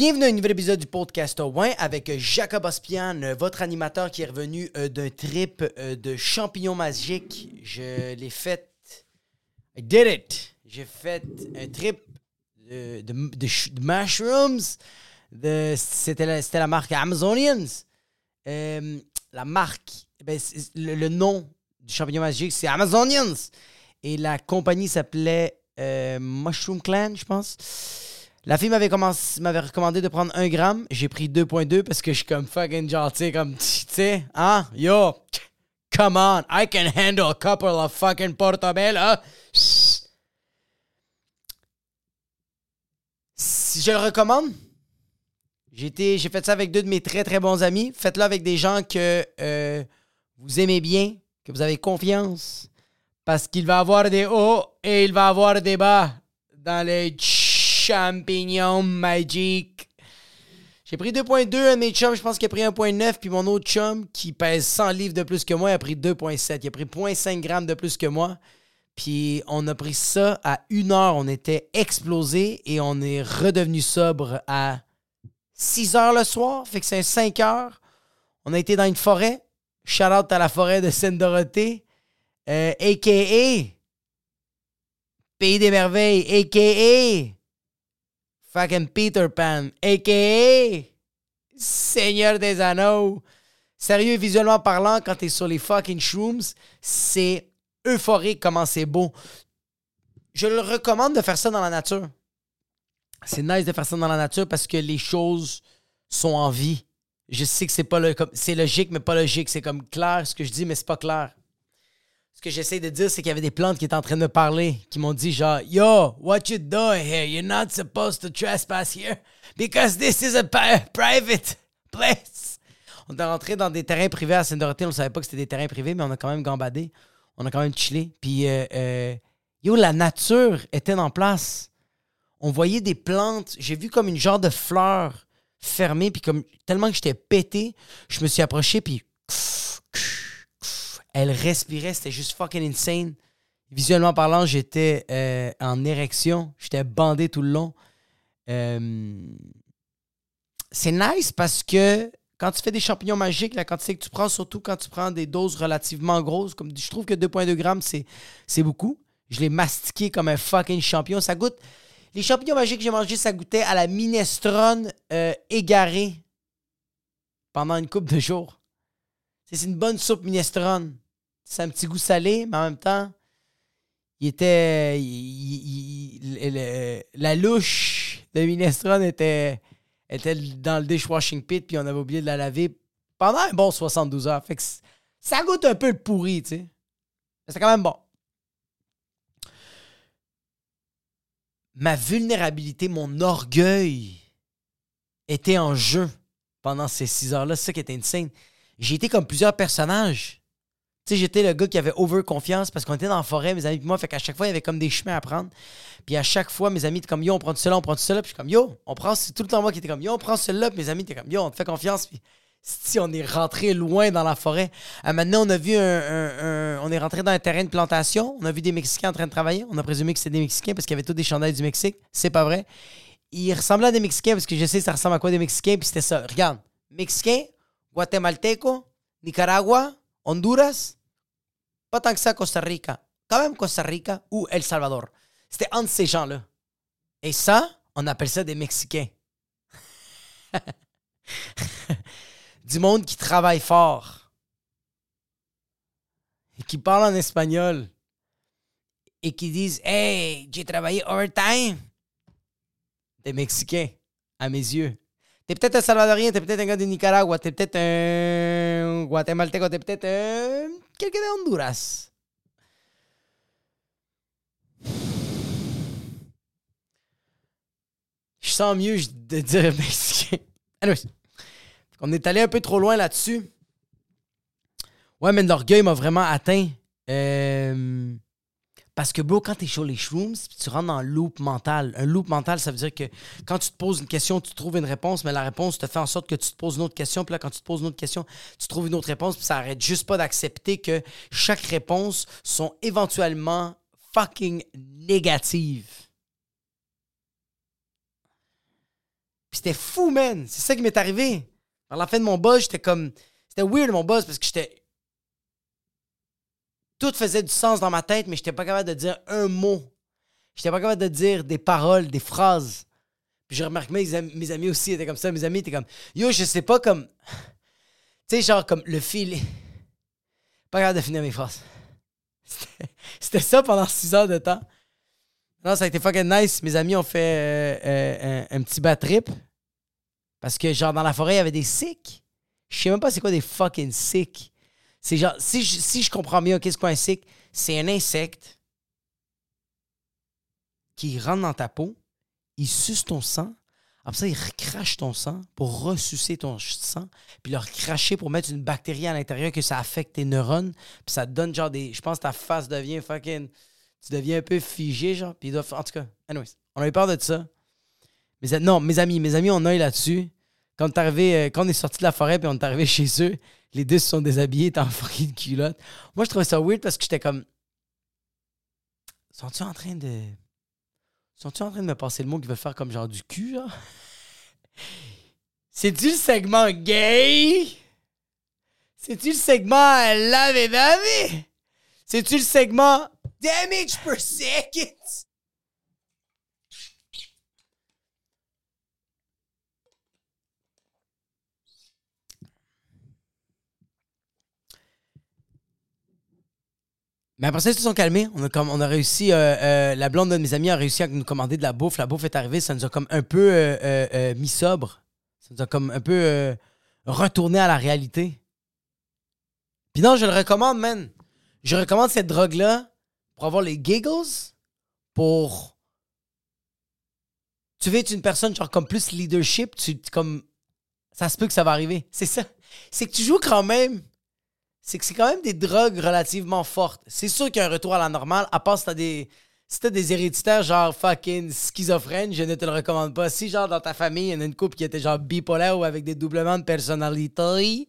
Bienvenue à un nouvel épisode du podcast au avec Jacob Ospian, votre animateur qui est revenu euh, d'un trip euh, de champignons magiques. Je l'ai fait. I did it! J'ai fait un trip de, mushrooms. C'était la, marque Amazonians. Euh, la marque, ben, c'est- le, nom du champignon magique, c'est Amazonians. Et la compagnie s'appelait Mushroom Clan, je pense. La fille m'avait commencé- m'avait recommandé de prendre 1 gramme. J'ai pris 2.2 parce que je suis comme fucking gentil, comme, tu sais, hein? Yo, come on, I can handle a couple of fucking portobello. Si je le recommande, j'ai fait ça avec deux de mes très très bons amis. Faites-le avec des gens que euh, vous aimez bien, que vous avez confiance. Parce qu'il va avoir des hauts et il va avoir des bas dans les champignons magiques. J'ai pris 2.2, un de mes chums, je pense qu'il a pris 1.9, puis mon autre chum, qui pèse 100 livres de plus que moi, a pris 2.7. Il a pris 0.5 grammes de plus que moi. Puis on a pris ça à une heure. On était explosé et on est redevenu sobre à 6 heures le soir. Fait que c'est 5 heures. On a été dans une forêt. Shout out à la forêt de Sainte-Dorothée. Euh, a.k.a. Pays des merveilles. A.k.a. Fucking Peter Pan. A.k.a. Seigneur des Anneaux. Sérieux, visuellement parlant, quand t'es sur les fucking shrooms, c'est euphorique comment c'est beau. Je le recommande de faire ça dans la nature. C'est nice de faire ça dans la nature parce que les choses sont en vie. Je sais que c'est pas le, c'est logique, mais pas logique. C'est comme clair ce que je dis, mais c'est pas clair. Ce que j'essaie de dire, c'est qu'il y avait des plantes qui étaient en train de parler, qui m'ont dit genre, Yo, what you doing here? You're not supposed to trespass here because this is a private place. On est rentré dans des terrains privés à Sainte-Dorothée. On ne savait pas que c'était des terrains privés, mais on a quand même gambadé. On a quand même chillé. Puis, euh, euh, yo, la nature était en place. On voyait des plantes. J'ai vu comme une genre de fleur fermée. Puis, comme tellement que j'étais pété, je me suis approché. Puis, elle respirait. C'était juste fucking insane. Visuellement parlant, j'étais euh, en érection. J'étais bandé tout le long. Euh, c'est nice parce que quand tu fais des champignons magiques, la quantité que tu prends, surtout quand tu prends des doses relativement grosses, comme je trouve que 2,2 grammes, c'est, beaucoup. Je l'ai mastiqué comme un fucking champion. Ça goûte. Les champignons magiques que j'ai mangés, ça goûtait à la minestrone euh, égarée pendant une couple de jours. C'est une bonne soupe minestrone. C'est un petit goût salé, mais en même temps, il était. la louche de minestrone était était dans le dishwashing pit, puis on avait oublié de la laver pendant un bon 72 heures. Fait que ça goûte un peu le pourri, tu sais. Mais c'est quand même bon. Ma vulnérabilité, mon orgueil était en jeu pendant ces six heures-là. C'est ça qui était insane. J'ai été comme plusieurs personnages. Tu sais, j'étais le gars qui avait over-confiance parce qu'on était dans la forêt, mes amis et moi. Fait qu'à chaque fois, il y avait comme des chemins à prendre. Puis à chaque fois, mes amis étaient comme yo, on prend cela, on prend cela. Puis comme yo, on prend. C'est tout le temps moi qui était comme yo, on prend cela. Puis mes amis étaient comme yo, on te fait confiance. Puis si on est rentré loin dans la forêt. À maintenant, on a vu un, On est rentré dans un terrain de plantation. On a vu des Mexicains en train de travailler. On a présumé que c'était des Mexicains parce qu'il y avait tous des chandails du Mexique. C'est pas vrai. Ils ressemblaient à des Mexicains parce que je sais ça ressemble à quoi des Mexicains. Puis c'était ça. Regarde. Mexicain, Guatemalteco, Nicaragua, Honduras, pas tant que ça Costa Rica. Quand même Costa Rica ou El Salvador. C'était entre ces gens-là. Et ça, on appelle ça des Mexicains. du monde qui travaille fort. Et qui parle en espagnol. Et qui disent Hey, j'ai travaillé overtime. Des Mexicains, à mes yeux. T'es peut-être un Salvadorien, t'es peut-être un gars de Nicaragua, t'es peut-être un Guatemalteco, t'es peut-être un... quelqu'un de Honduras. Je sens mieux de dire mexicain. Anyways, on est allé un peu trop loin là-dessus. Ouais, mais l'orgueil m'a vraiment atteint. Euh, Parce que, bro, quand t'es sur les shrooms, tu rentres dans le loop mental. Un loop mental, ça veut dire que quand tu te poses une question, tu trouves une réponse, mais la réponse te fait en sorte que tu te poses une autre question. Puis là, quand tu te poses une autre question, tu trouves une autre réponse. Puis ça arrête juste pas d'accepter que chaque réponse sont éventuellement fucking négatives. Puis c'était fou, man. C'est ça qui m'est arrivé. À la fin de mon buzz, j'étais comme. C'était weird, mon buzz, parce que j'étais. Tout faisait du sens dans ma tête, mais j'étais pas capable de dire un mot. J'étais pas capable de dire des paroles, des phrases. Puis je remarque mes amis, mes amis aussi étaient comme ça. Mes amis étaient comme Yo, je sais pas comme. Tu sais, genre comme le fil. Pas capable de finir mes phrases. C'était ça pendant six heures de temps. Non, ça a été fucking nice. Mes amis ont fait euh, euh, un, petit bad trip. Parce que, genre, dans la forêt, il y avait des sicks. Je sais même pas c'est quoi des fucking sicks. C'est genre, si je, comprends bien, qu'est-ce qu'un sick? C'est un insecte qui rentre dans ta peau, il suce ton sang, après ça, il recrache ton sang pour ressucer ton sang, puis leur cracher pour mettre une bactérie à l'intérieur que ça affecte tes neurones, puis ça donne genre des. Je pense que ta face devient fucking. Tu deviens un peu figé, genre. Puis En tout cas, anyways, on a eu peur de ça. Mais non, mes amis, mes amis, on a eu là-dessus. Quand, euh, quand on est sorti de la forêt puis on est arrivé chez eux, les deux se sont déshabillés, étaient en fucking culotte. Moi, je trouvais ça weird parce que j'étais comme. Sont-ils en train de. Sont-ils en train de me passer le mot qu'ils veulent faire comme genre du cul? C'est-tu le segment gay? C'est-tu le segment laver laver? C'est-tu le segment damage per second? Mais après ça, ils se sont calmés. On a, comme, on a réussi, euh, euh, la blonde de mes amis a réussi à nous commander de la bouffe. La bouffe est arrivée, ça nous a comme un peu euh, mis sobre. Ça nous a comme un peu retourné à la réalité. Puis non, je le recommande, man. Je recommande cette drogue-là pour avoir les giggles, pour... Tu veux être une personne genre comme plus leadership, tu comme... Ça se peut que ça va arriver. C'est ça. C'est que tu joues quand même c'est que c'est quand même des drogues relativement fortes. C'est sûr qu'il y a un retour à la normale, à part si t'as des. Si t'as des héréditaires genre fucking schizophrènes, je ne te le recommande pas. Si genre dans ta famille, il y en a une couple qui était genre bipolaire ou avec des doublements de personnalité,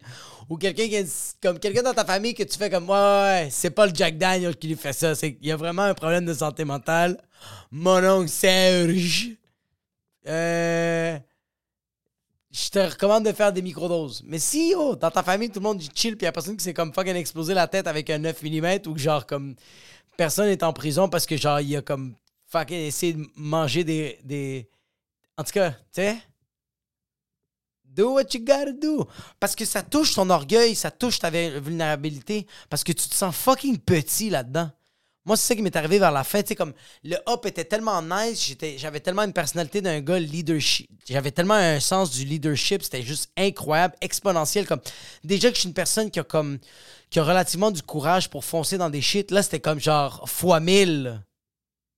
ou quelqu'un qui est comme quelqu'un dans ta famille que tu fais comme ouais, ouais c'est pas le Jack Daniel qui lui fait ça, c'est il y a vraiment un problème de santé mentale. Mon oncle Serge. Euh je te recommande de faire des microdoses. Mais si, oh, dans ta famille, tout le monde chill, puis il y a personne qui s'est comme fucking explosé la tête avec un 9 mm ou que genre comme personne est en prison parce que genre il a comme fucking essayé de manger des. des... En tout cas, tu sais? Do what you gotta do. Parce que ça touche ton orgueil, ça touche ta vulnérabilité. Parce que tu te sens fucking petit là-dedans. Moi, c'est ça qui m'est arrivé vers la fin. Tu comme le hop était tellement nice, j'avais tellement une personnalité d'un gars leadership. J'avais tellement un sens du leadership, c'était juste incroyable, exponentiel. Comme déjà que je suis une personne qui a comme qui a relativement du courage pour foncer dans des shit. Là, c'était comme genre fois mille.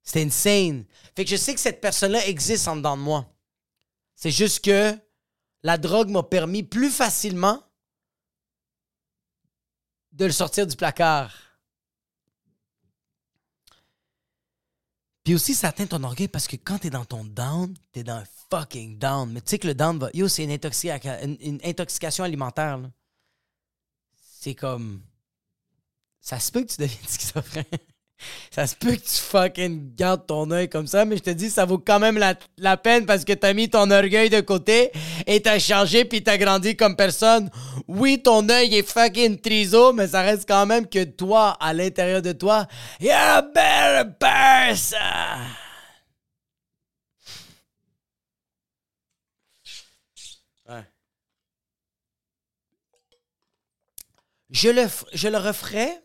C'était insane. Fait que je sais que cette personne-là existe en dedans de moi. C'est juste que la drogue m'a permis plus facilement de le sortir du placard. Puis aussi, ça atteint ton orgueil parce que quand t'es dans ton down, t'es dans un fucking down. Mais tu sais que le down va. Yo, c'est une, une, intoxication alimentaire. C'est comme. Ça se peut que tu deviennes schizophrène. Ça se peut que tu fucking gardes ton œil comme ça, mais je te dis, ça vaut quand même la, peine parce que t'as mis ton orgueil de côté et t'as changé puis t'as grandi comme personne. Oui, ton œil est fucking triso, mais ça reste quand même que toi, à l'intérieur de toi, you're a better person. Je le, je le referai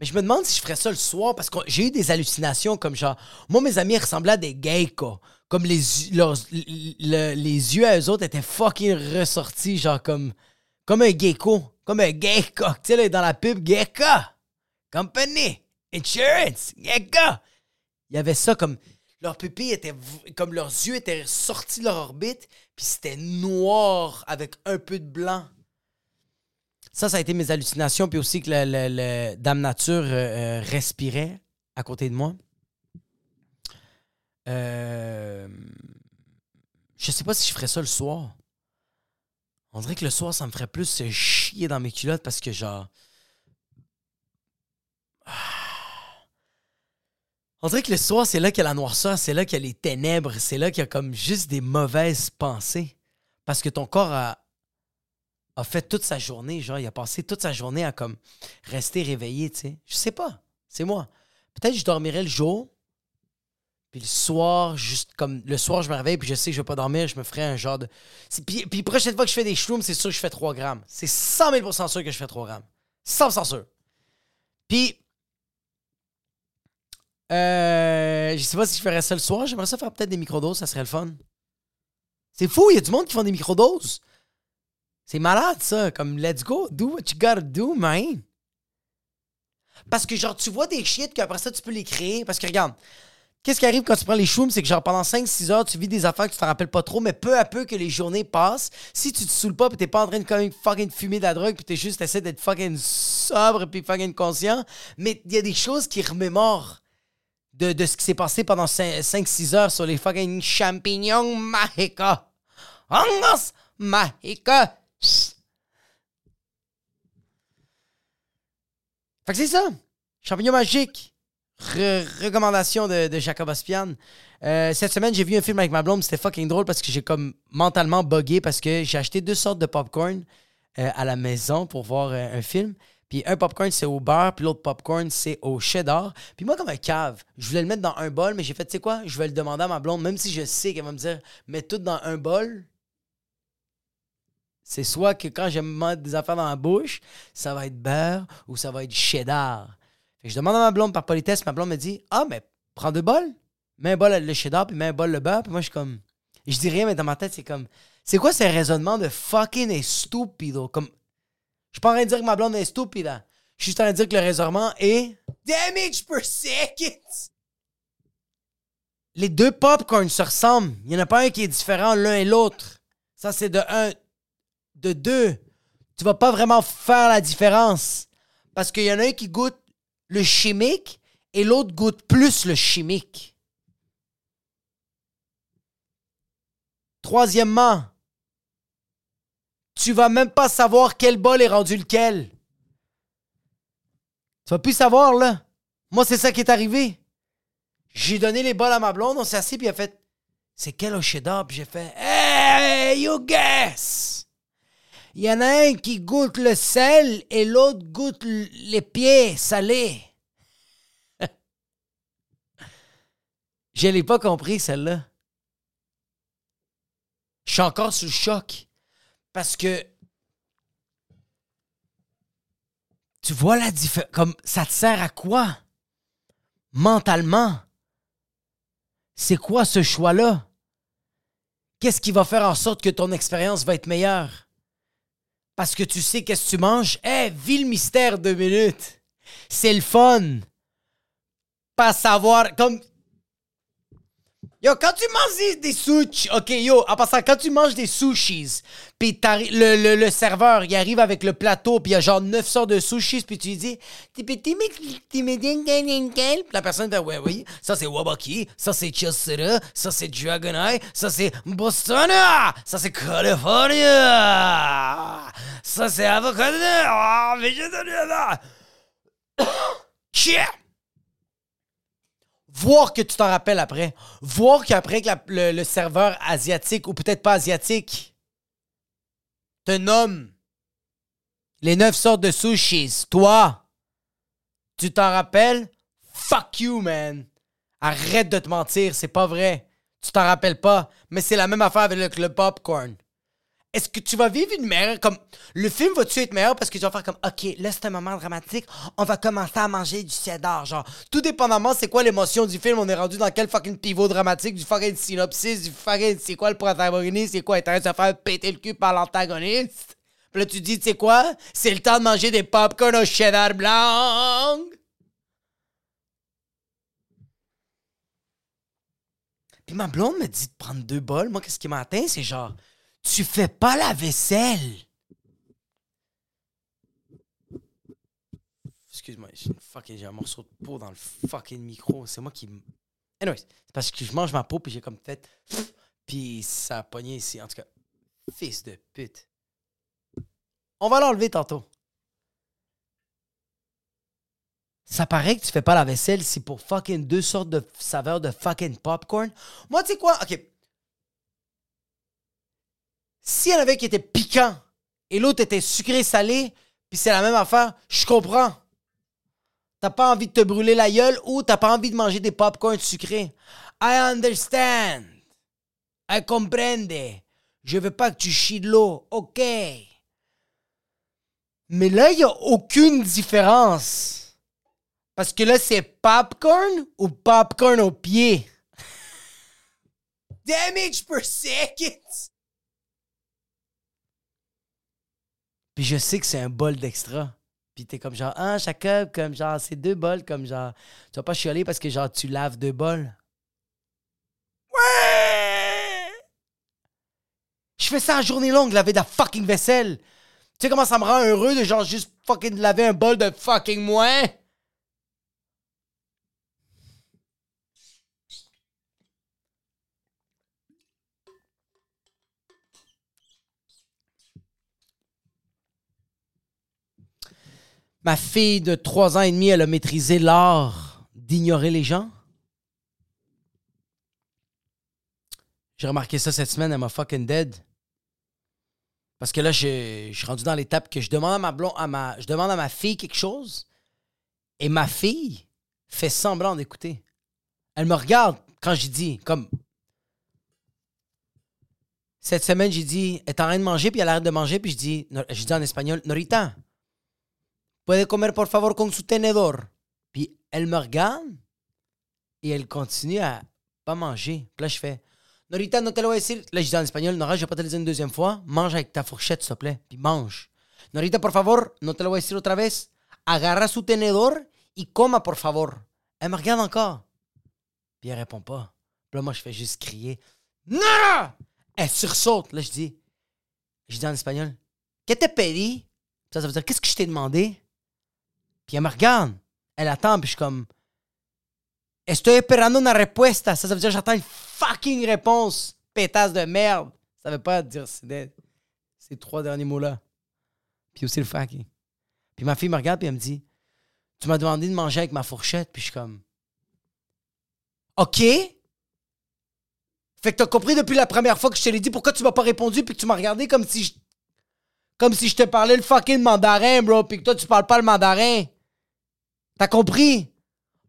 mais je me demande si je ferais ça le soir parce que j'ai eu des hallucinations comme genre. Moi, mes amis ressemblaient à des geckos. Comme les, les yeux à eux autres étaient fucking ressortis, genre comme, comme un gecko. Comme un gecko. Tu sais, dans la pub, gecko. Company. Insurance. Gecko. Il y avait ça comme. Leurs pupilles étaient. Comme leurs yeux étaient sortis de leur orbite, puis c'était noir avec un peu de blanc. Ça, ça a été mes hallucinations, puis aussi que le, Dame Nature euh, euh, respirait à côté de moi. Euh, je sais pas si je ferais ça le soir. On dirait que le soir, ça me ferait plus se chier dans mes culottes parce que, genre. On dirait que le soir, c'est là qu'il y a la noirceur, c'est là qu'il y a les ténèbres, c'est là qu'il y a comme juste des mauvaises pensées. Parce que ton corps a, a fait toute sa journée, genre, il a passé toute sa journée à comme rester réveillé, tu sais. Je sais pas, c'est moi. Peut-être je dormirai le jour, puis le soir, juste comme le soir, je me réveille, puis je sais que je vais pas dormir, je me ferai un genre de. Puis, puis prochaine fois que je fais des shrooms, c'est sûr que je fais 3 grammes. C'est 100 000% sûr que je fais 3 grammes. 100% sûr. Puis. Euh, je sais pas si je ferais ça le soir. J'aimerais ça faire peut-être des microdoses, ça serait le fun. C'est fou, il y a du monde qui font des microdoses. C'est malade, ça. Comme, let's go, do what you gotta do, man. Parce que, genre, tu vois des shit qu'après ça, tu peux les créer. Parce que, regarde, qu'est-ce qui arrive quand tu prends les shrooms? C'est que, genre, pendant 5-6 heures, tu vis des affaires que tu t'en rappelles pas trop, mais peu à peu que les journées passent, si tu te saoules pas pis t'es pas en train de comme fucking fumer de la drogue pis t'es juste essayé d'être fucking sobre pis fucking conscient, mais il y a des choses qui remémorent. De, de ce qui s'est passé pendant 5-6 heures sur les fucking champignons Mahika. Hongos Mahika. Fait que c'est ça. Champignon magique. recommandation de, Jacob Aspian. Euh, cette semaine, j'ai vu un film avec ma blonde. C'était fucking drôle parce que j'ai comme mentalement buggé parce que j'ai acheté deux sortes de popcorn euh, à la maison pour voir euh, un film. Puis un popcorn, c'est au beurre, puis l'autre popcorn, c'est au cheddar. Puis moi, comme un cave, je voulais le mettre dans un bol, mais j'ai fait, tu sais quoi, je vais le demander à ma blonde, même si je sais qu'elle va me dire, mets tout dans un bol, c'est soit que quand je me mettre des affaires dans la bouche, ça va être beurre ou ça va être cheddar. je demande à ma blonde par politesse, ma blonde me dit Ah, mais prends deux bols. Mets un bol le cheddar, puis mets un bol le beurre. Puis moi, je suis comme. Je dis rien, mais dans ma tête, c'est comme. C'est quoi ce raisonnement de fucking estúpido? Comme. Je suis pas en de dire que ma blonde est stupide. Je suis juste en train de dire que le raisonnement est. Damage per second! Les deux popcorns se ressemblent. Il n'y en a pas un qui est différent l'un et l'autre. Ça, c'est de un de deux, tu vas pas vraiment faire la différence. Parce qu'il y en a un qui goûte le chimique et l'autre goûte plus le chimique. Troisièmement, tu vas même pas savoir quel bol est rendu lequel. Tu vas plus savoir, là. Moi, c'est ça qui est arrivé. J'ai donné les bols à ma blonde, on s'est assis, puis elle a fait C'est quel cheddar? Puis j'ai fait Hey, you guess! Il y en a un qui goûte le sel et l'autre goûte les pieds salés. Je l'ai pas compris, celle-là. Je suis encore sous choc. Parce que. Tu vois la différence. Comme ça te sert à quoi? Mentalement. C'est quoi ce choix-là? Qu'est-ce qui va faire en sorte que ton expérience va être meilleure? Parce que tu sais qu'est-ce que tu manges? Eh, hey, mystère deux minutes. C'est le fun. Pas savoir, comme. Yo, quand tu manges des, sushis, ok, yo, en passant, quand tu manges des sushis, puis le, le, le, serveur, il arrive avec le plateau, puis il y a genre 9 sortes de sushis, puis tu lui dis, la personne fait, ouais, oui, ça c'est Wabaki, ça c'est Chelsea, ça c'est Dragon Eye, ça c'est Boston, ça c'est California, ça c'est avocado, ah, végétalien, Chia! Voir que tu t'en rappelles après. Voir qu'après que le, serveur asiatique, ou peut-être pas asiatique, te nomme les neuf sortes de sushis, toi, tu t'en rappelles? Fuck you, man. Arrête de te mentir, c'est pas vrai. Tu t'en rappelles pas, mais c'est la même affaire avec le popcorn est-ce que tu vas vivre une meilleure comme le film va-tu être meilleur parce que tu vas faire comme ok là c'est un moment dramatique on va commencer à manger du cheddar genre. Tout dépendamment c'est quoi l'émotion du film on est rendu dans quel fucking pivot dramatique du fucking synopsis du fucking c'est quoi le protagoniste c'est quoi en train de se faire péter le cul par l'antagoniste? Puis là tu dis tu sais quoi? C'est le temps de manger des popcorn au cheddar blanc. Puis ma blonde me dit de prendre deux bols. Moi qu'est-ce qui m'atteint? C'est genre tu fais pas la vaisselle. Excuse-moi, j'ai un morceau de peau dans le fucking micro. C'est moi qui. Anyways, c'est parce que je mange ma peau puis j'ai comme fait. Puis ça a pogné ici. En tout cas, fils de pute. On va l'enlever tantôt. Ça paraît que tu fais pas la vaisselle, c'est pour fucking deux sortes de saveurs de fucking popcorn. Moi, tu sais quoi? OK. S'il y en avait qui étaient piquants et l'autre était sucré-salé, puis c'est la même affaire, je comprends. T'as pas envie de te brûler la gueule ou t'as pas envie de manger des popcorn sucrés. I understand. I comprende. Je veux pas que tu chies de l'eau. OK? Mais là, il n'y a aucune différence. Parce que là, c'est popcorn ou popcorn au pied? Damage per second. Puis je sais que c'est un bol d'extra. Puis t'es comme genre, ah, Jacob, comme genre, c'est deux bols, comme genre, tu vas pas chialer parce que genre, tu laves deux bols. Ouais! Je fais ça en journée longue, laver de la fucking vaisselle. Tu sais comment ça me rend heureux de genre juste fucking laver un bol de fucking moins? Ma fille de 3 ans et demi, elle a maîtrisé l'art d'ignorer les gens. J'ai remarqué ça cette semaine, elle m'a fucking dead. Parce que là, je, suis rendu dans l'étape que je demande à ma blonde, à ma, je demande à ma fille quelque chose, et ma fille fait semblant d'écouter. Elle me regarde quand j'ai dit, comme. Cette semaine, j'ai dit, elle est en train de manger, puis elle arrête de manger, puis je dis, je dis en espagnol, Norita, puede comer por favor con su tenedor. Puis elle me regarde et elle continue à pas manger. Puis là, je fais Norita, no te lo voy a. Là, je dis en espagnol Nora, je vais pas te le dire une deuxième fois. Mange avec ta fourchette, s'il te plaît. Puis mange. Norita, por favor, no te lo voy a decir otra vez. Agarra su tenedor y coma, por favor. Elle me regarde encore. Puis elle répond pas. Puis là, moi, je fais juste crier Nora! Elle sursaute. Là, je dis Je dis en espagnol que te pedí? Ça, ça veut dire Qu'est-ce que je t'ai demandé? Puis elle me regarde. Elle attend, puis je suis comme. Estoy esperando una respuesta. Ça, ça veut dire j'attends une fucking réponse. Pétasse de merde. Ça veut pas dire ces trois derniers mots-là. Puis aussi le fucking. Puis ma fille me regarde, puis elle me dit Tu m'as demandé de manger avec ma fourchette, puis je suis comme. OK. Fait que t'as compris depuis la première fois que je te l'ai dit pourquoi tu m'as pas répondu, puis que tu m'as regardé comme si je. Comme si je te parlais le fucking mandarin, bro, puis que toi tu parles pas le mandarin. T'as compris?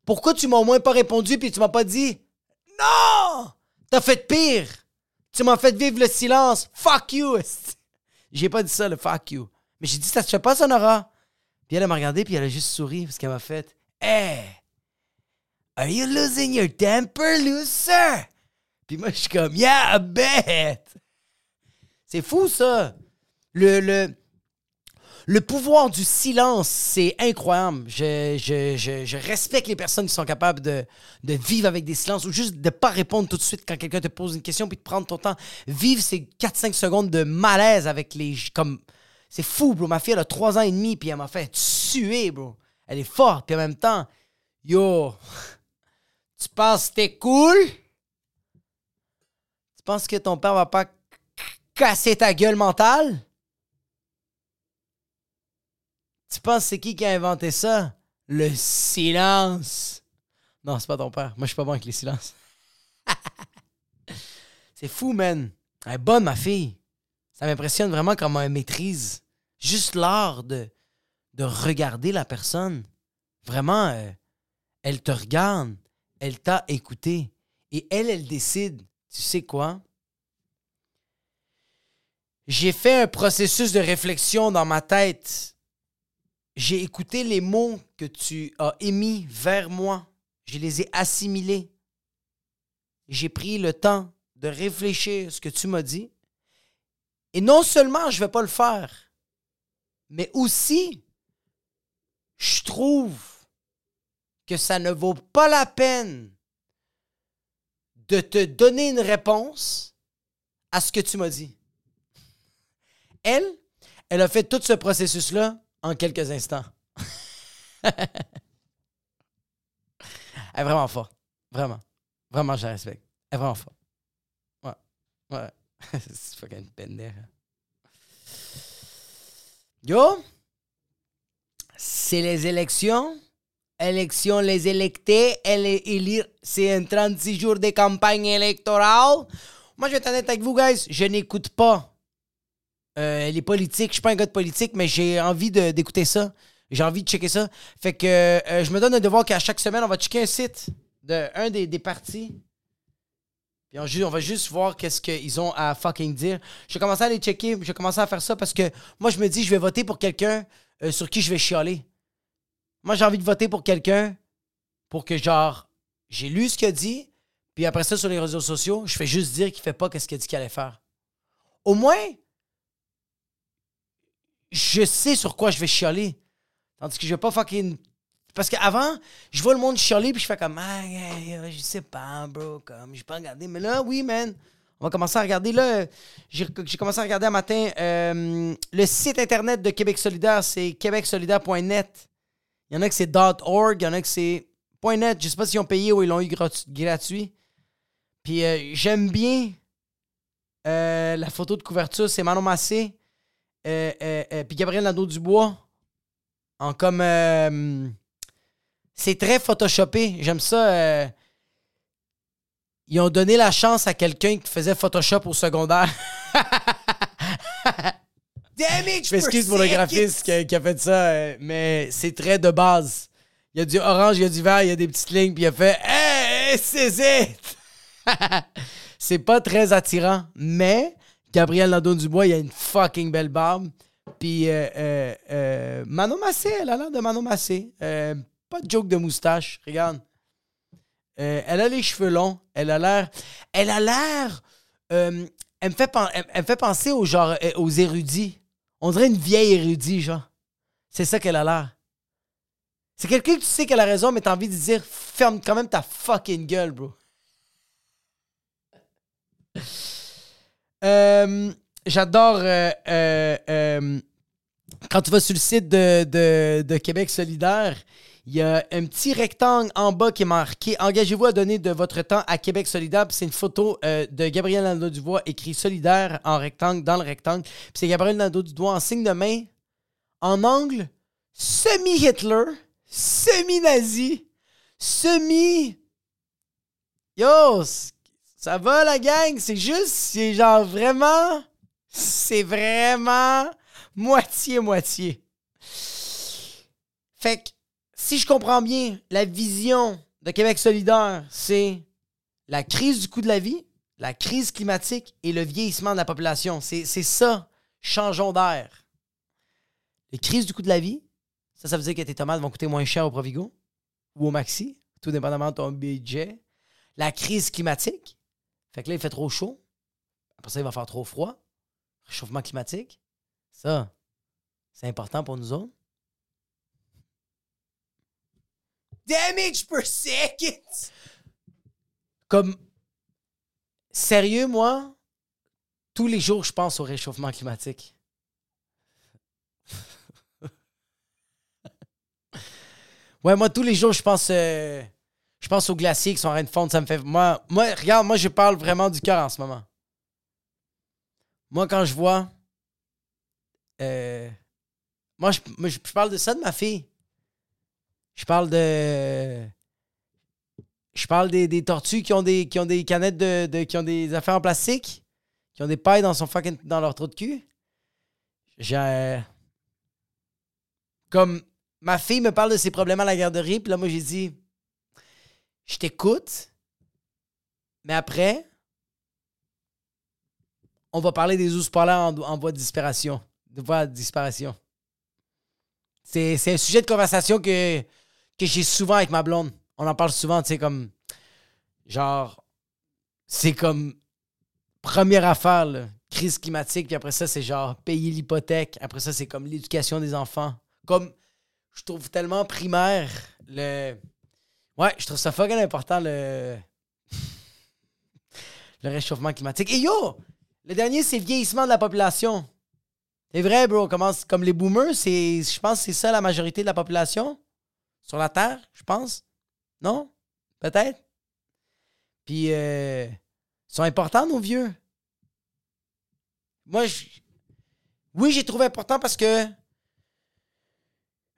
Pourquoi tu m'as au moins pas répondu puis tu m'as pas dit Non! T'as fait pire! Tu m'as fait vivre le silence! Fuck you! J'ai pas dit ça, le fuck you. Mais j'ai dit ça te fait pas, Sonora? Puis elle m'a regardé puis elle a juste souri parce qu'elle m'a fait Hey! Are you losing your temper, loser? Puis moi, je suis comme Yeah, bête! C'est fou, ça! Le, le, le pouvoir du silence, c'est incroyable. Je, respecte les personnes qui sont capables de, vivre avec des silences ou juste de ne pas répondre tout de suite quand quelqu'un te pose une question puis de prendre ton temps. Vivre ces 4-5 secondes de malaise avec les. comme C'est fou, bro. Ma fille, elle a 3 ans et demi puis elle m'a fait tuer, bro. Elle est forte puis en même temps, yo, tu penses que t'es cool? Tu penses que ton père va pas casser ta gueule mentale? Tu penses c'est qui qui a inventé ça? Le silence. Non, c'est pas ton père. Moi, je suis pas bon avec les silences. c'est fou, man. Elle bonne, ma fille. Ça m'impressionne vraiment comment elle maîtrise juste l'art de, de regarder la personne. Vraiment, euh, elle te regarde, elle t'a écouté. Et elle, elle décide. Tu sais quoi? J'ai fait un processus de réflexion dans ma tête j'ai écouté les mots que tu as émis vers moi. Je les ai assimilés. J'ai pris le temps de réfléchir à ce que tu m'as dit. Et non seulement je ne vais pas le faire, mais aussi, je trouve que ça ne vaut pas la peine de te donner une réponse à ce que tu m'as dit. Elle, elle a fait tout ce processus-là en quelques instants. Elle est vraiment forte. Vraiment. Vraiment, je la respecte. Elle est vraiment forte. Ouais. Ouais. C'est fucking pendeja. Yo, c'est les élections. élection, les électés, élire, c'est un 36 jours de campagne électorale. Moi, je vais être honnête avec vous, guys, je n'écoute pas euh, les politiques. Je suis pas un gars de politique, mais j'ai envie d'écouter ça. J'ai envie de checker ça. Fait que euh, je me donne le devoir qu'à chaque semaine, on va checker un site de un des, des partis. Puis on, va juste voir qu'est-ce qu'ils ont à fucking dire. J'ai commencé à aller checker, j'ai commencé à faire ça parce que moi, je me dis, je vais voter pour quelqu'un euh, sur qui je vais chialer. Moi, j'ai envie de voter pour quelqu'un pour que, genre, j'ai lu ce qu'il a dit, puis après ça, sur les réseaux sociaux, je fais juste dire qu'il fait pas ce qu'il a dit qu'il allait faire. Au moins, je sais sur quoi je vais chialer. Tandis que je vais pas fucking. Parce qu'avant, je vois le monde chialer, puis je fais comme, ah, yeah, je sais pas, bro, comme, je pas regarder. Mais là, oui, man. On va commencer à regarder. Là, j'ai commencé à regarder un matin. euh, le site internet de Québec solidaire, c'est québecsolidaire.net. Il y en a que c'est .org, il y en a que c'est .net. Je sais pas s'ils ont payé ou ils l'ont eu gratu- gratuit. Puis euh, j'aime bien euh, la photo de couverture, c'est Manon Massé. Euh, euh, euh, puis Gabriel Nadeau-Dubois. En comme. euh, c'est très photoshopé. J'aime ça. ils ont donné la chance à quelqu'un qui faisait Photoshop au secondaire. Damage Je m'excuse pour le graphiste qui a, qui a fait ça, mais c'est très de base. Il y a du orange, il y a du vert, il y a des petites lignes, puis il a fait Hey, c'est it! c'est pas très attirant, mais Gabriel Nadeau-Dubois, il a une fucking belle barbe. Puis euh, euh, euh, Manon Massé, elle a l'air de Manon Massé. Euh, pas de joke de moustache, regarde. Euh, elle a les cheveux longs. Elle a l'air. Elle a l'air. elle, me fait penser aux, genre, aux érudits. On dirait une vieille érudite, genre. C'est ça qu'elle a l'air. C'est quelqu'un que tu sais qu'elle a raison, mais t'as envie de dire ferme quand même ta fucking gueule, bro. Euh, J'adore euh, euh, quand tu vas sur le site de, Québec solidaire, il y a un petit rectangle en bas qui est marqué Engagez-vous à donner de votre temps à Québec solidaire. C'est une photo de Gabriel Nadeau-Dubois écrit solidaire en rectangle, dans le rectangle. C'est Gabriel Nadeau-Dubois en signe de main, en angle semi-Hitler, semi-nazi, semi. Yo, ça va la gang? C'est juste, c'est genre vraiment. C'est vraiment moitié-moitié. Fait que, si je comprends bien, la vision de Québec solidaire, c'est la crise du coût de la vie, la crise climatique et le vieillissement de la population. C'est ça. Changeons d'air. Les crises du coût de la vie, ça, ça veut dire que tes tomates vont coûter moins cher au Provigo ou au Maxi, tout dépendamment de ton budget. La crise climatique, fait que là, il fait trop chaud. Après ça, il va faire trop froid. Réchauffement climatique. Ça, c'est important pour nous autres. Damage per second. Comme, sérieux, moi, tous les jours, je pense au réchauffement climatique. ouais, moi, tous les jours, je pense, euh, je pense aux glaciers qui sont en train de fondre. Ça me fait. Moi, moi, regarde, moi, je parle vraiment du cœur en ce moment. Moi, quand je vois. euh, moi, je, parle de ça de ma fille. Je parle de. Je parle des, des tortues qui ont des, qui ont des canettes de, de- qui ont des affaires en plastique, qui ont des pailles dans, son fucking, dans leur trou de cul. J'ai. Comme ma fille me parle de ses problèmes à la garderie, puis là, moi, j'ai dit Je t'écoute, mais après, on va parler des ours polaires en, voie de disparition. De voie de disparition. C'est un sujet de conversation que, j'ai souvent avec ma blonde. On en parle souvent, tu sais, comme. Genre. C'est comme. Première affaire, crise climatique, puis après ça, c'est genre payer l'hypothèque. Après ça, c'est comme l'éducation des enfants. Comme. Je trouve tellement primaire le. Ouais, je trouve ça fucking important, le. le réchauffement climatique. Et yo! Le dernier, c'est le vieillissement de la population. C'est vrai, bro. Comment, comme les boomers, c'est, je pense que c'est ça la majorité de la population sur la Terre, je pense. Non? Peut-être? Puis, euh, ils sont importants, nos vieux. Moi, je- oui, j'ai trouvé important parce que.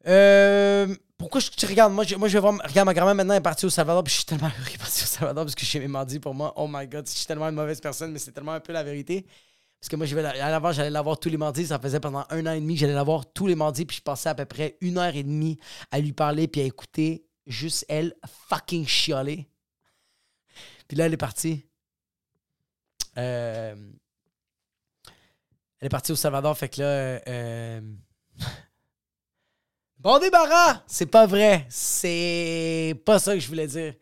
euh, pourquoi je, tu regardes, moi je, moi, je vais voir, regarde, ma grand-mère maintenant est partie au Salvador, puis je suis tellement heureux qu'elle est partie au Salvador parce que j'ai mes mardis pour moi. Oh my god, je suis tellement une mauvaise personne, mais c'est tellement un peu la vérité. Parce que moi, je vais la- à l'avant, j'allais la voir tous les mardis. Ça faisait pendant un an et demi j'allais la voir tous les mardis. Puis je passais à peu près une heure et demie à lui parler puis à écouter juste elle fucking chialer. Puis là, elle est partie. Euh, Elle est partie au Salvador. Fait que là... euh, euh, Bon débarras! C'est pas vrai. C'est pas ça que je voulais dire.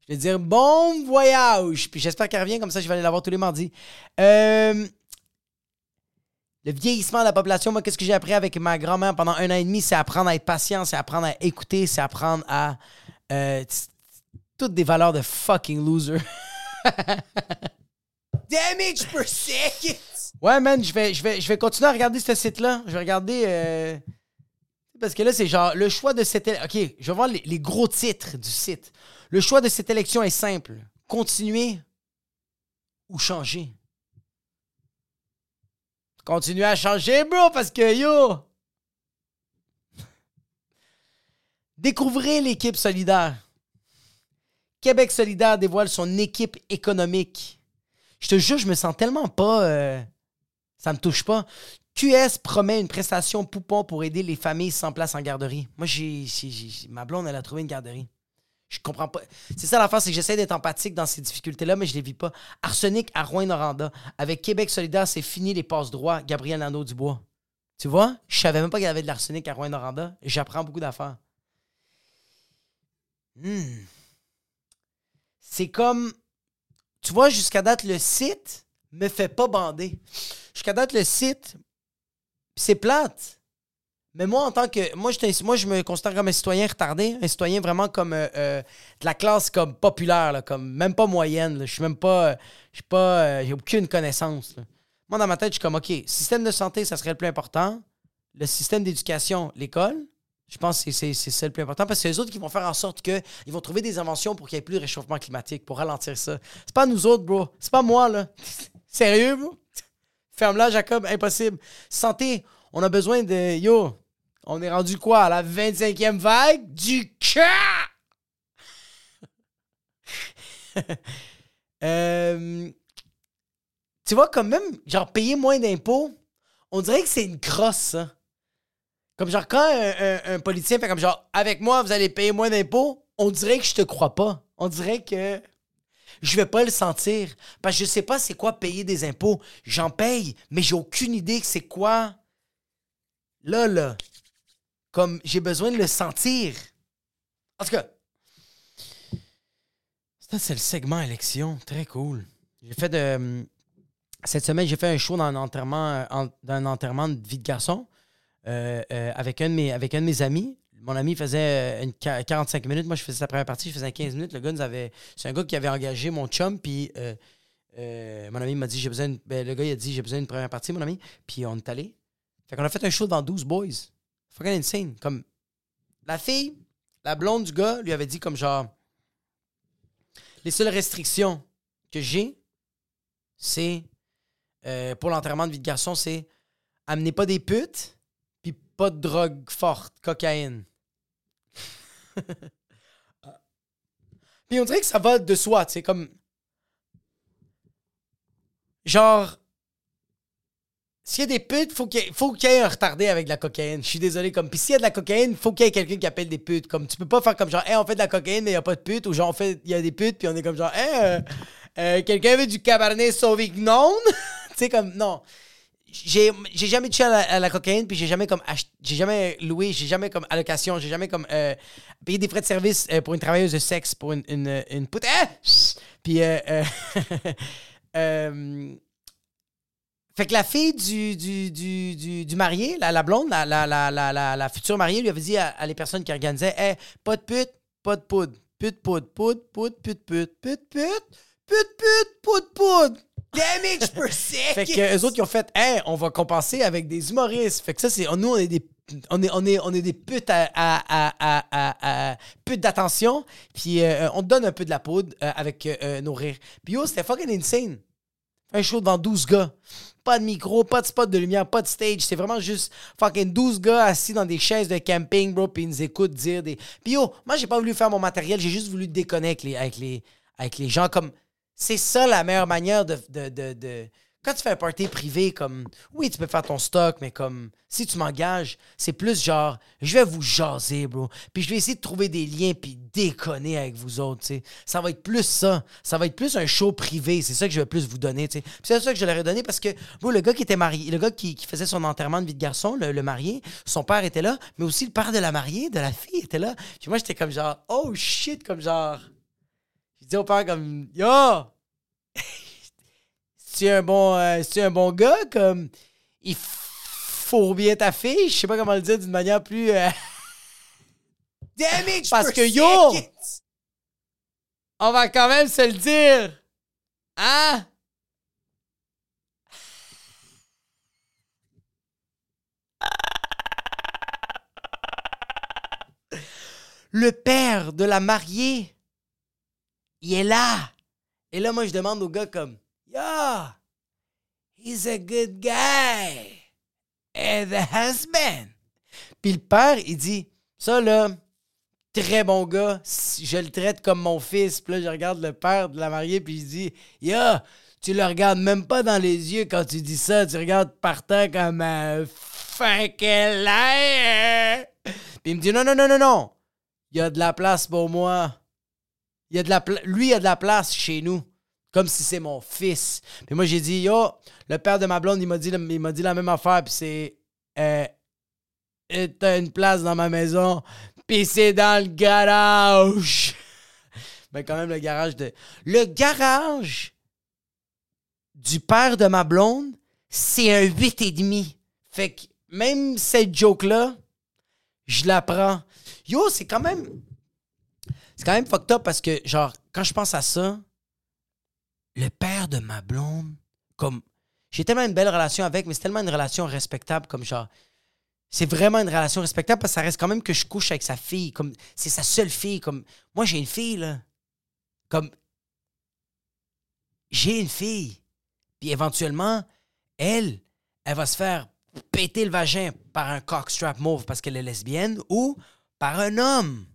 Je voulais dire bon voyage. Puis j'espère qu'elle revient, comme ça je vais aller la voir tous les mardis. Euh, le vieillissement de la population, moi, qu'est-ce que j'ai appris avec ma grand-mère pendant un an et demi? C'est apprendre à être patient, c'est apprendre à écouter, c'est apprendre à. euh, toutes des valeurs de fucking loser. Damage per second. Ouais, man, je vais, je vais, je vais continuer à regarder ce site-là. Je vais regarder. euh, Parce que là, c'est genre le choix de cette. OK, je vais voir les, gros titres du site. Le choix de cette élection est simple continuer ou changer? Continuer à changer, bro, parce que yo. Découvrez l'équipe solidaire. Québec solidaire dévoile son équipe économique. Je te jure, je me sens tellement pas. euh, ça me touche pas. QS promet une prestation poupon pour aider les familles sans place en garderie. Moi, j'ai, ma blonde, elle a trouvé une garderie. Je comprends pas. C'est ça l'affaire, c'est que j'essaie d'être empathique dans ces difficultés-là, mais je les vis pas. Arsenic à Rouen-Noranda. Avec Québec solidaire, c'est fini les passes droits. Gabriel Nadeau-Dubois. Tu vois? Je savais même pas qu'il y avait de l'arsenic à Rouen-Noranda. J'apprends beaucoup d'affaires. Hmm. C'est comme tu vois, jusqu'à date, le site me fait pas bander. Jusqu'à date, le site, c'est plate. Mais moi, en tant que. Moi, je, me considère comme un citoyen retardé, un citoyen vraiment comme euh, euh, de la classe comme populaire, là, comme même pas moyenne. Je suis même pas. euh, Je suis pas. J'ai aucune connaissance. Moi, dans ma tête, je suis comme OK, système de santé, ça serait le plus important. Le système d'éducation, l'école. Je pense que c'est ça le plus important parce que c'est les autres qui vont faire en sorte qu'ils vont trouver des inventions pour qu'il n'y ait plus de réchauffement climatique, pour ralentir ça. C'est pas nous autres, bro. C'est pas moi, là. Sérieux, bro? Ferme-la, Jacob. Impossible. Santé, on a besoin de. Yo, on est rendu quoi? La 25e vague? Du cœur! Euh, tu vois, comme même, genre, payer moins d'impôts, on dirait que c'est une crosse, ça. Comme genre, quand un, un- un politicien fait comme genre, avec moi, vous allez payer moins d'impôts, on dirait que je te crois pas. On dirait que je vais pas le sentir. Parce que je sais pas c'est quoi payer des impôts. J'en paye, mais j'ai aucune idée que c'est quoi. Là, là. Comme j'ai besoin de le sentir. En tout cas. Ça, c'est le segment élection. Très cool. J'ai fait de. hum, Cette semaine, j'ai fait un show dans un enterrement, euh, en- dans un enterrement de vie de garçon euh, euh, avec, un avec un de mes amis. Mon ami faisait euh, une qua- 45 minutes. Moi, je faisais sa première partie, je faisais 15 minutes. Le gars nous avait. C'est un gars qui avait engagé mon chum, puis euh, euh, mon ami m'a dit j'ai besoin. ben, le gars, il a dit j'ai besoin d'une première partie, mon ami. Puis on est allé. Fait qu'on a fait un show devant 12 boys. Fucking insane. Comme la fille, la blonde du gars, lui avait dit comme genre les seules restrictions que j'ai, c'est pour l'enterrement de vie de garçon, c'est amenez pas des putes, puis pas de drogue forte, cocaïne. puis on dirait que ça va de soi, sais, comme. Genre. S'il y a des putes, faut qu'il y, faut qu'il y ait un retardé avec de la cocaïne. Je suis désolé. Comme, puis s'il y a de la cocaïne, faut qu'il y ait quelqu'un qui appelle des putes. Comme, tu peux pas faire comme genre, hey, on fait de la cocaïne, mais il n'y a pas de putes. Ou genre, on fait, il y a des putes, puis on est comme genre, hey, euh, euh, quelqu'un veut du cabernet sauvignon? tu sais, comme, non. J'ai jamais touché à la, cocaïne, puis j'ai jamais comme j'ai jamais loué, j'ai jamais comme allocation, j'ai jamais comme euh, payé des frais de service euh, pour une travailleuse de sexe, pour une, une, pute. Ah! Puis, euh, fait que la fille du, du, du, du, du marié, la, la blonde, la, la, future mariée, lui avait dit à, les personnes qui organisaient Hey, pas de pute, pas de poudre. Pute, poudre, poudre, poudre, pute, pute, pute, pute, pute, pute, poudre, poudre. Damage per second. Fait que eux autres, ils ont fait Hey, on va compenser avec des humoristes. Fait que ça, c'est. Nous, on est des. On est, on est, on est des putes à, à, à, à, putes d'attention. Puis euh, on te donne un peu de la poudre euh, avec euh, euh, nos rires. Puis yo, c'était fucking insane. Un show devant 12 gars. Pas de micro, pas de spot de lumière, pas de stage. C'est vraiment juste fucking 12 gars assis dans des chaises de camping, bro, puis ils nous écoutent dire des. Puis yo, moi, j'ai pas voulu faire mon matériel, j'ai juste voulu déconner avec les, avec les, avec les gens. Comme. C'est ça la meilleure manière de- quand tu fais un party privé, comme, oui, tu peux faire ton stock, mais comme, si tu m'engages, c'est plus genre, je vais vous jaser, bro. Puis je vais essayer de trouver des liens, puis déconner avec vous autres, tu sais. Ça va être plus ça. Ça va être plus un show privé. C'est ça que je vais plus vous donner, tu sais. C'est ça que je leur ai donné parce que, bro, le gars qui était marié, le gars qui, qui faisait son enterrement de vie de garçon, le, le marié, son père était là, mais aussi le père de la mariée, de la fille était là. Puis moi, j'étais comme genre, oh shit, comme genre. Dis au père comme, yo! tu un bon euh, c'est un bon gars comme il fourre bien ta fille je sais pas comment le dire d'une manière plus euh, Damage Parce que, yo! on va quand même se le dire hein? Le père de la mariée il est là. Et là moi je demande au gars comme yeah he's a good guy and the husband. Puis le père il dit ça là très bon gars je le traite comme mon fils. Puis là je regarde le père de la mariée puis je dis yeah tu le regardes même pas dans les yeux quand tu dis ça. Tu regardes par terre comme un fucking liar. Puis il me dit non non non non non. Il y a de la place pour moi lui, il a de la place chez nous. Comme si c'est mon fils. Puis moi, j'ai dit, yo, le père de ma blonde, il m'a dit, il m'a dit la même affaire. Puis c'est, euh, Euh, t'as une place dans ma maison. Puis c'est dans le garage. Mais quand même, le garage de. Le garage du père de ma blonde, c'est un 8,5. Fait que même cette joke-là, je la prends. Yo, c'est quand même. C'est quand même fucked up parce que, genre, quand je pense à ça, le père de ma blonde, comme. J'ai tellement une belle relation avec, mais c'est tellement une relation respectable, comme genre. C'est vraiment une relation respectable parce que ça reste quand même que je couche avec sa fille. Comme c'est sa seule fille. Comme moi, j'ai une fille, là. Comme j'ai une fille. Puis éventuellement, elle, elle va se faire péter le vagin par un cockstrap mauve parce qu'elle est lesbienne ou par un homme.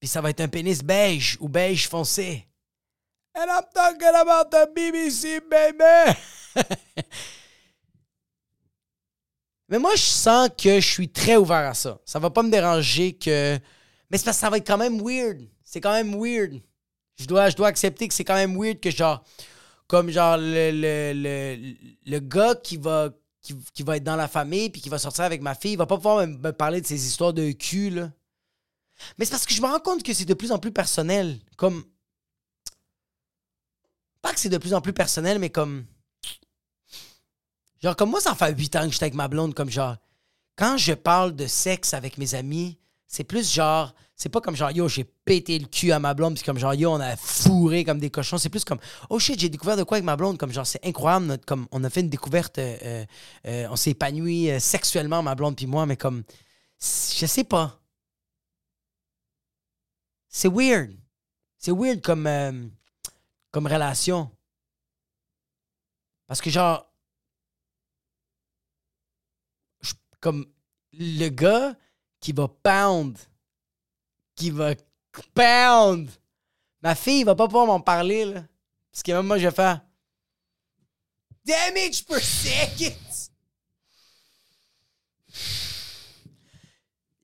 Puis ça va être un pénis beige ou beige foncé. And I'm talking about the BBC, baby! Mais moi, je sens que je suis très ouvert à ça. Ça va pas me déranger que. Mais c'est parce que ça va être quand même weird. C'est quand même weird. Je dois, je dois accepter que c'est quand même weird que genre. Comme genre le, le, le, le gars qui va, qui, qui va être dans la famille puis qui va sortir avec ma fille, il va pas pouvoir me, me parler de ses histoires de cul, là. Mais c'est parce que je me rends compte que c'est de plus en plus personnel. Comme. Pas que c'est de plus en plus personnel, mais comme. Genre, comme moi, ça fait 8 ans que j'étais avec ma blonde, comme genre. Quand je parle de sexe avec mes amis, c'est plus genre. C'est pas comme genre, yo, j'ai pété le cul à ma blonde, puis comme genre, yo, on a fourré comme des cochons. C'est plus comme, oh shit, j'ai découvert de quoi avec ma blonde, comme genre, c'est incroyable. notre- comme, on a fait une découverte, euh, euh, euh, on s'est épanoui sexuellement, ma blonde, puis moi, mais comme, je sais pas. C'est weird. C'est weird comme, euh, comme relation. Parce que genre, comme le gars qui va pound, qui va pound, ma fille va pas pouvoir m'en parler, là. Parce que même moi, je faire. Damage per second.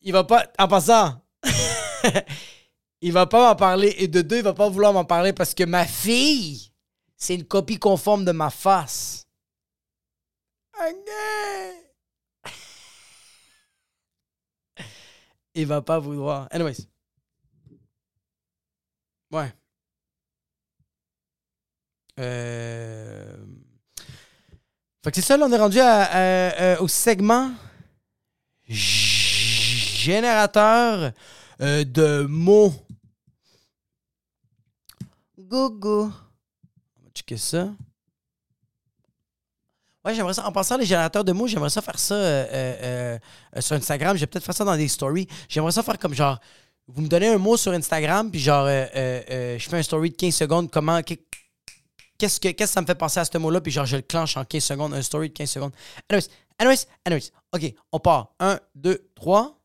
Il va pas. En passant, il va pas m'en parler. Et de deux, il va pas vouloir m'en parler parce que ma fille, c'est une copie conforme de ma face. Il va pas vouloir. Anyways. Ouais. Euh... Fait que c'est ça, là, on est rendu au segment générateur euh, de mots. Gogo. On va checker ça? Ouais, j'aimerais ça. En passant les générateurs de mots, j'aimerais ça faire ça euh, euh, euh, sur Instagram. Je vais peut-être faire ça dans des stories. J'aimerais ça faire comme genre. Vous me donnez un mot sur Instagram, puis genre, je fais un story de 15 secondes. Comment. que- qu'est-ce que, qu'est-ce que ça me fait penser à ce mot-là, puis genre, je le clenche en 15 secondes, un story de 15 secondes. Anyways, anyways, anyways. OK, on part. 1, 2, 3.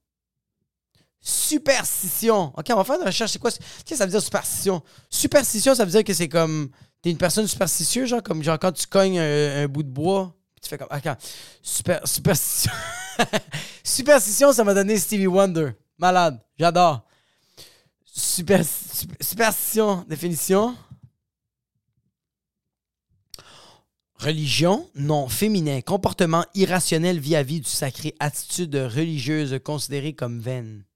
Superstition. OK, on va faire une recherche. C'est quoi? Qu'est-ce que ça veut dire superstition? Superstition, ça veut dire que c'est comme. T'es une personne superstitieuse, genre, comme genre quand tu cognes un, bout de bois, tu fais comme. OK, super, superstition. superstition, ça m'a donné Stevie Wonder. Malade. J'adore. Super, super- superstition, définition. Religion, non féminin, comportement irrationnel vis-à-vis du sacré, attitude religieuse considérée comme vaine.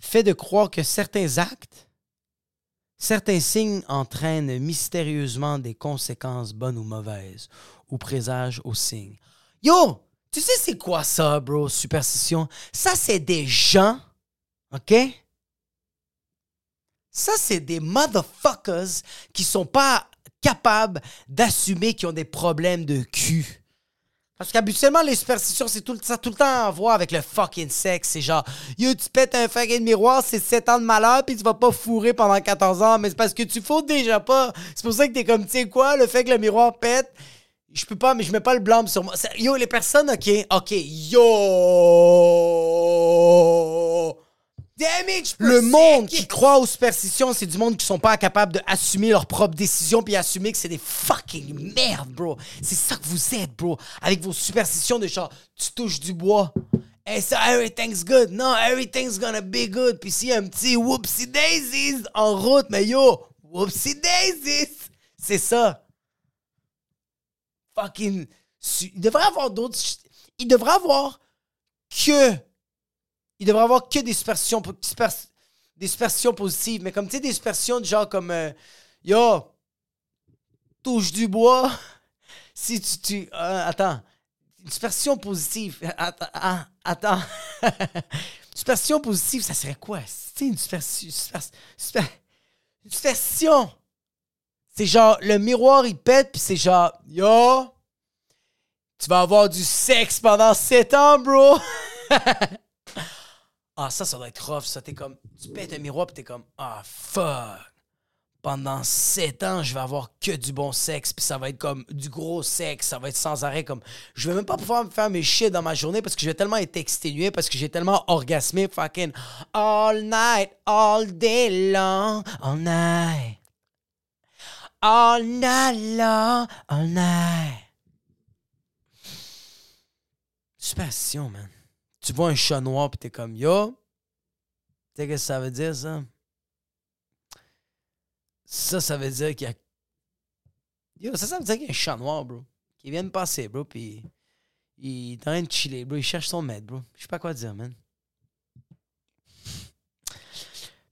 Fait de croire que certains actes, certains signes entraînent mystérieusement des conséquences bonnes ou mauvaises, ou présagent aux signes. Yo, tu sais c'est quoi ça, bro, superstition? Ça, c'est des gens, OK? Ça, c'est des motherfuckers qui sont pas capables d'assumer qu'ils ont des problèmes de cul. Parce qu'habituellement, les superstitions, c'est tout, ça tout le temps à voir avec le fucking sexe. C'est genre, yo, tu pètes un fucking miroir, c'est 7 ans de malheur, puis tu vas pas fourrer pendant 14 ans, mais c'est parce que tu fous déjà pas. C'est pour ça que t'es comme, tu sais quoi, le fait que le miroir pète, je peux pas, mais je mets pas le blâme sur moi. Yo, les personnes, ok, ok, yo! Le monde qui croit aux superstitions, c'est du monde qui sont pas capables d'assumer leurs propres décisions puis assumer que c'est des fucking merdes, bro. C'est ça que vous êtes, bro. Avec vos superstitions de genre, tu touches du bois. Et ça, everything's good. Non, everything's gonna be good. Puis s'il y a un petit whoopsie daisies en route, mais yo, whoopsie daisies. C'est ça. Fucking. Il devrait avoir d'autres. Il devrait avoir que il devrait avoir que des superstitions, des positives. Mais comme, tu sais, des superstitions de genre comme, euh, yo, touche du bois. Si tu, tu euh, attends, une superstition positive. Attends, ah, attends. superstition positive, ça serait quoi? C'est une superstition. super- super- une superstition. C'est genre, le miroir, il pète, puis c'est genre, yo, tu vas avoir du sexe pendant 7 ans, bro. Ah, ça, ça doit être rough, ça. T'es comme, tu pètes un miroir, pis t'es comme, ah, fuck. Pendant sept ans, je vais avoir que du bon sexe, puis ça va être comme du gros sexe, ça va être sans arrêt. Comme, je vais même pas pouvoir me faire mes shit dans ma journée parce que je vais tellement être exténué, parce que j'ai tellement orgasmé, fucking all night, all day long, all night. All night long, all night. Superstition, man tu vois un chat noir pis t'es comme yo. Tu sais qu'est-ce que ça veut dire ça? Ça, ça veut dire qu'il y a. Yo, ça, ça veut dire qu'il y a un chat noir, bro. Qui vient de passer, bro, pis il est en train de chiller, bro. Il cherche son maître, bro. Je sais pas quoi dire, man.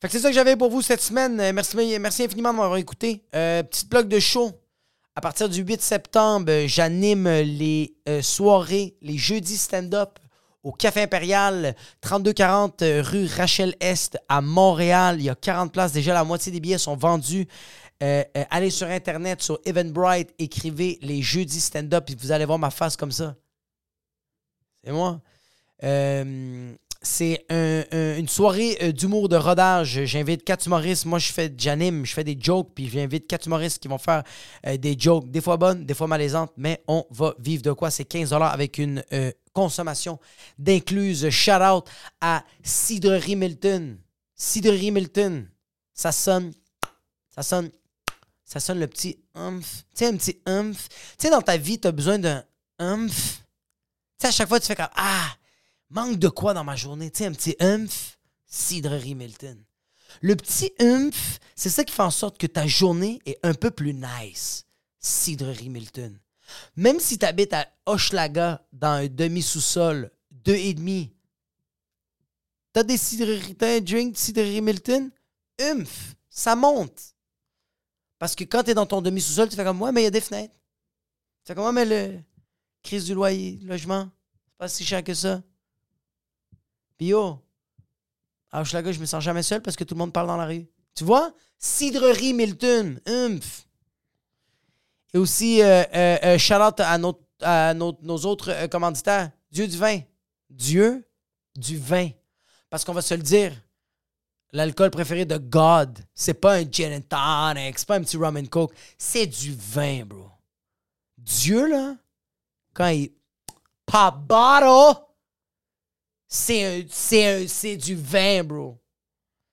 Fait que c'est ça que j'avais pour vous cette semaine. Euh, Merci, merci infiniment de m'avoir écouté. Euh, petite bloc de show. À partir du 8 septembre, euh, j'anime les soirées, les jeudis stand-up au Café Impérial, 3240 euh, rue Rachel Est à Montréal. Il y a 40 places. Déjà, la moitié des billets sont vendus. Euh, euh, allez sur Internet, sur Eventbrite, écrivez les jeudis stand-up et vous allez voir ma face comme ça. C'est moi. Euh, c'est un- un- une soirée euh, d'humour de rodage. J'invite quatre humoristes. Moi, je fais j'anime, je fais des jokes, puis j'invite quatre humoristes qui vont faire euh, des jokes, des fois bonnes, des fois malaisantes, mais on va vivre de quoi? C'est 15 avec une euh, consommation d'incluse. Shout out à Cidrerie Milton. Cidrerie Milton. Ça sonne, ça sonne, ça sonne le petit humph. Tu sais, un petit humph. Tu sais, dans ta vie, tu as besoin d'un humph. Tu sais, à chaque fois, tu fais comme Ah, manque de quoi dans ma journée? Tu sais, un petit humph. Cidrerie Milton. Le petit humph, c'est ça qui fait en sorte que ta journée est un peu plus nice. Cidrerie Milton. Même si tu habites à Hochelaga dans un demi-sous-sol, deux et demi, t'as des cidreries, t'as un drink de cidrerie Milton, humph, ça monte. Parce que quand t'es dans ton demi-sous-sol, tu fais comme, ouais, mais il y a des fenêtres. Tu fais comme, ouais, mais le crise du loyer, logement, c'est pas si cher que ça. Puis yo, à Hochelaga, je me sens jamais seul parce que tout le monde parle dans la rue. Tu vois? Cidrerie Milton, humph. Et aussi, euh, euh, euh, shout out à, notre- à notre- nos autres euh, commanditaires. Dieu du vin. Dieu du vin. Parce qu'on va se le dire, l'alcool préféré de God. C'est pas un gin and tonic, c'est pas un petit rum and coke. C'est du vin, bro. Dieu, là, quand il pop bottle, c'est du vin, bro.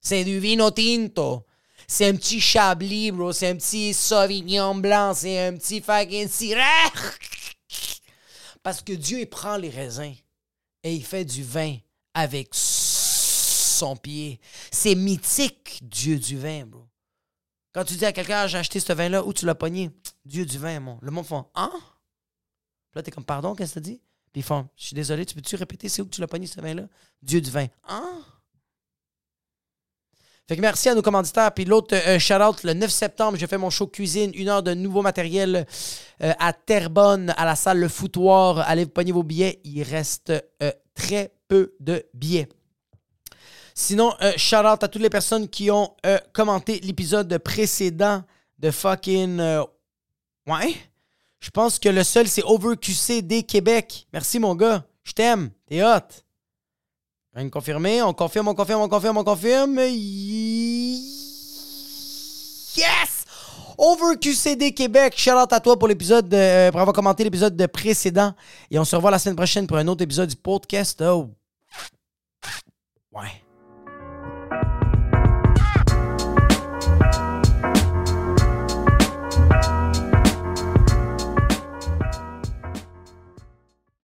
C'est du vino tinto. C'est un petit chablis, bro. C'est un petit sauvignon blanc. C'est un petit fucking syrah. Parce que Dieu, il prend les raisins et il fait du vin avec son pied. C'est mythique, Dieu du vin, bro. Quand tu dis à quelqu'un, Ah, j'ai acheté ce vin-là, où tu l'as pogné? Dieu du vin, mon. Le monde fait, hein? Là, t'es comme, pardon, qu'est-ce que tu dit? Puis ils font, je suis désolé, tu peux-tu répéter, c'est où que tu l'as pogné ce vin-là? Dieu du vin. Hein? Fait que merci à nos commanditaires. Puis l'autre, euh, shout-out, le 9 septembre, j'ai fait mon show cuisine, une heure de nouveau matériel euh, à Terrebonne, à la salle Le Foutoir. Allez vous pogner vos billets. Il reste euh, très peu de billets. Sinon, euh, shout-out à toutes les personnes qui ont commenté l'épisode précédent de fucking... ouais? Je pense que le seul, c'est OverQC des Québec. Merci, mon gars. Je t'aime. T'es hot. Rien de confirmé. On confirme, on confirme, on confirme, on confirme. Yes! OverQCD Québec. Shout out à toi pour l'épisode, de- euh, pour avoir commenté l'épisode de précédent. Et on se revoit la semaine prochaine pour un autre épisode du podcast. Oh. Ouais.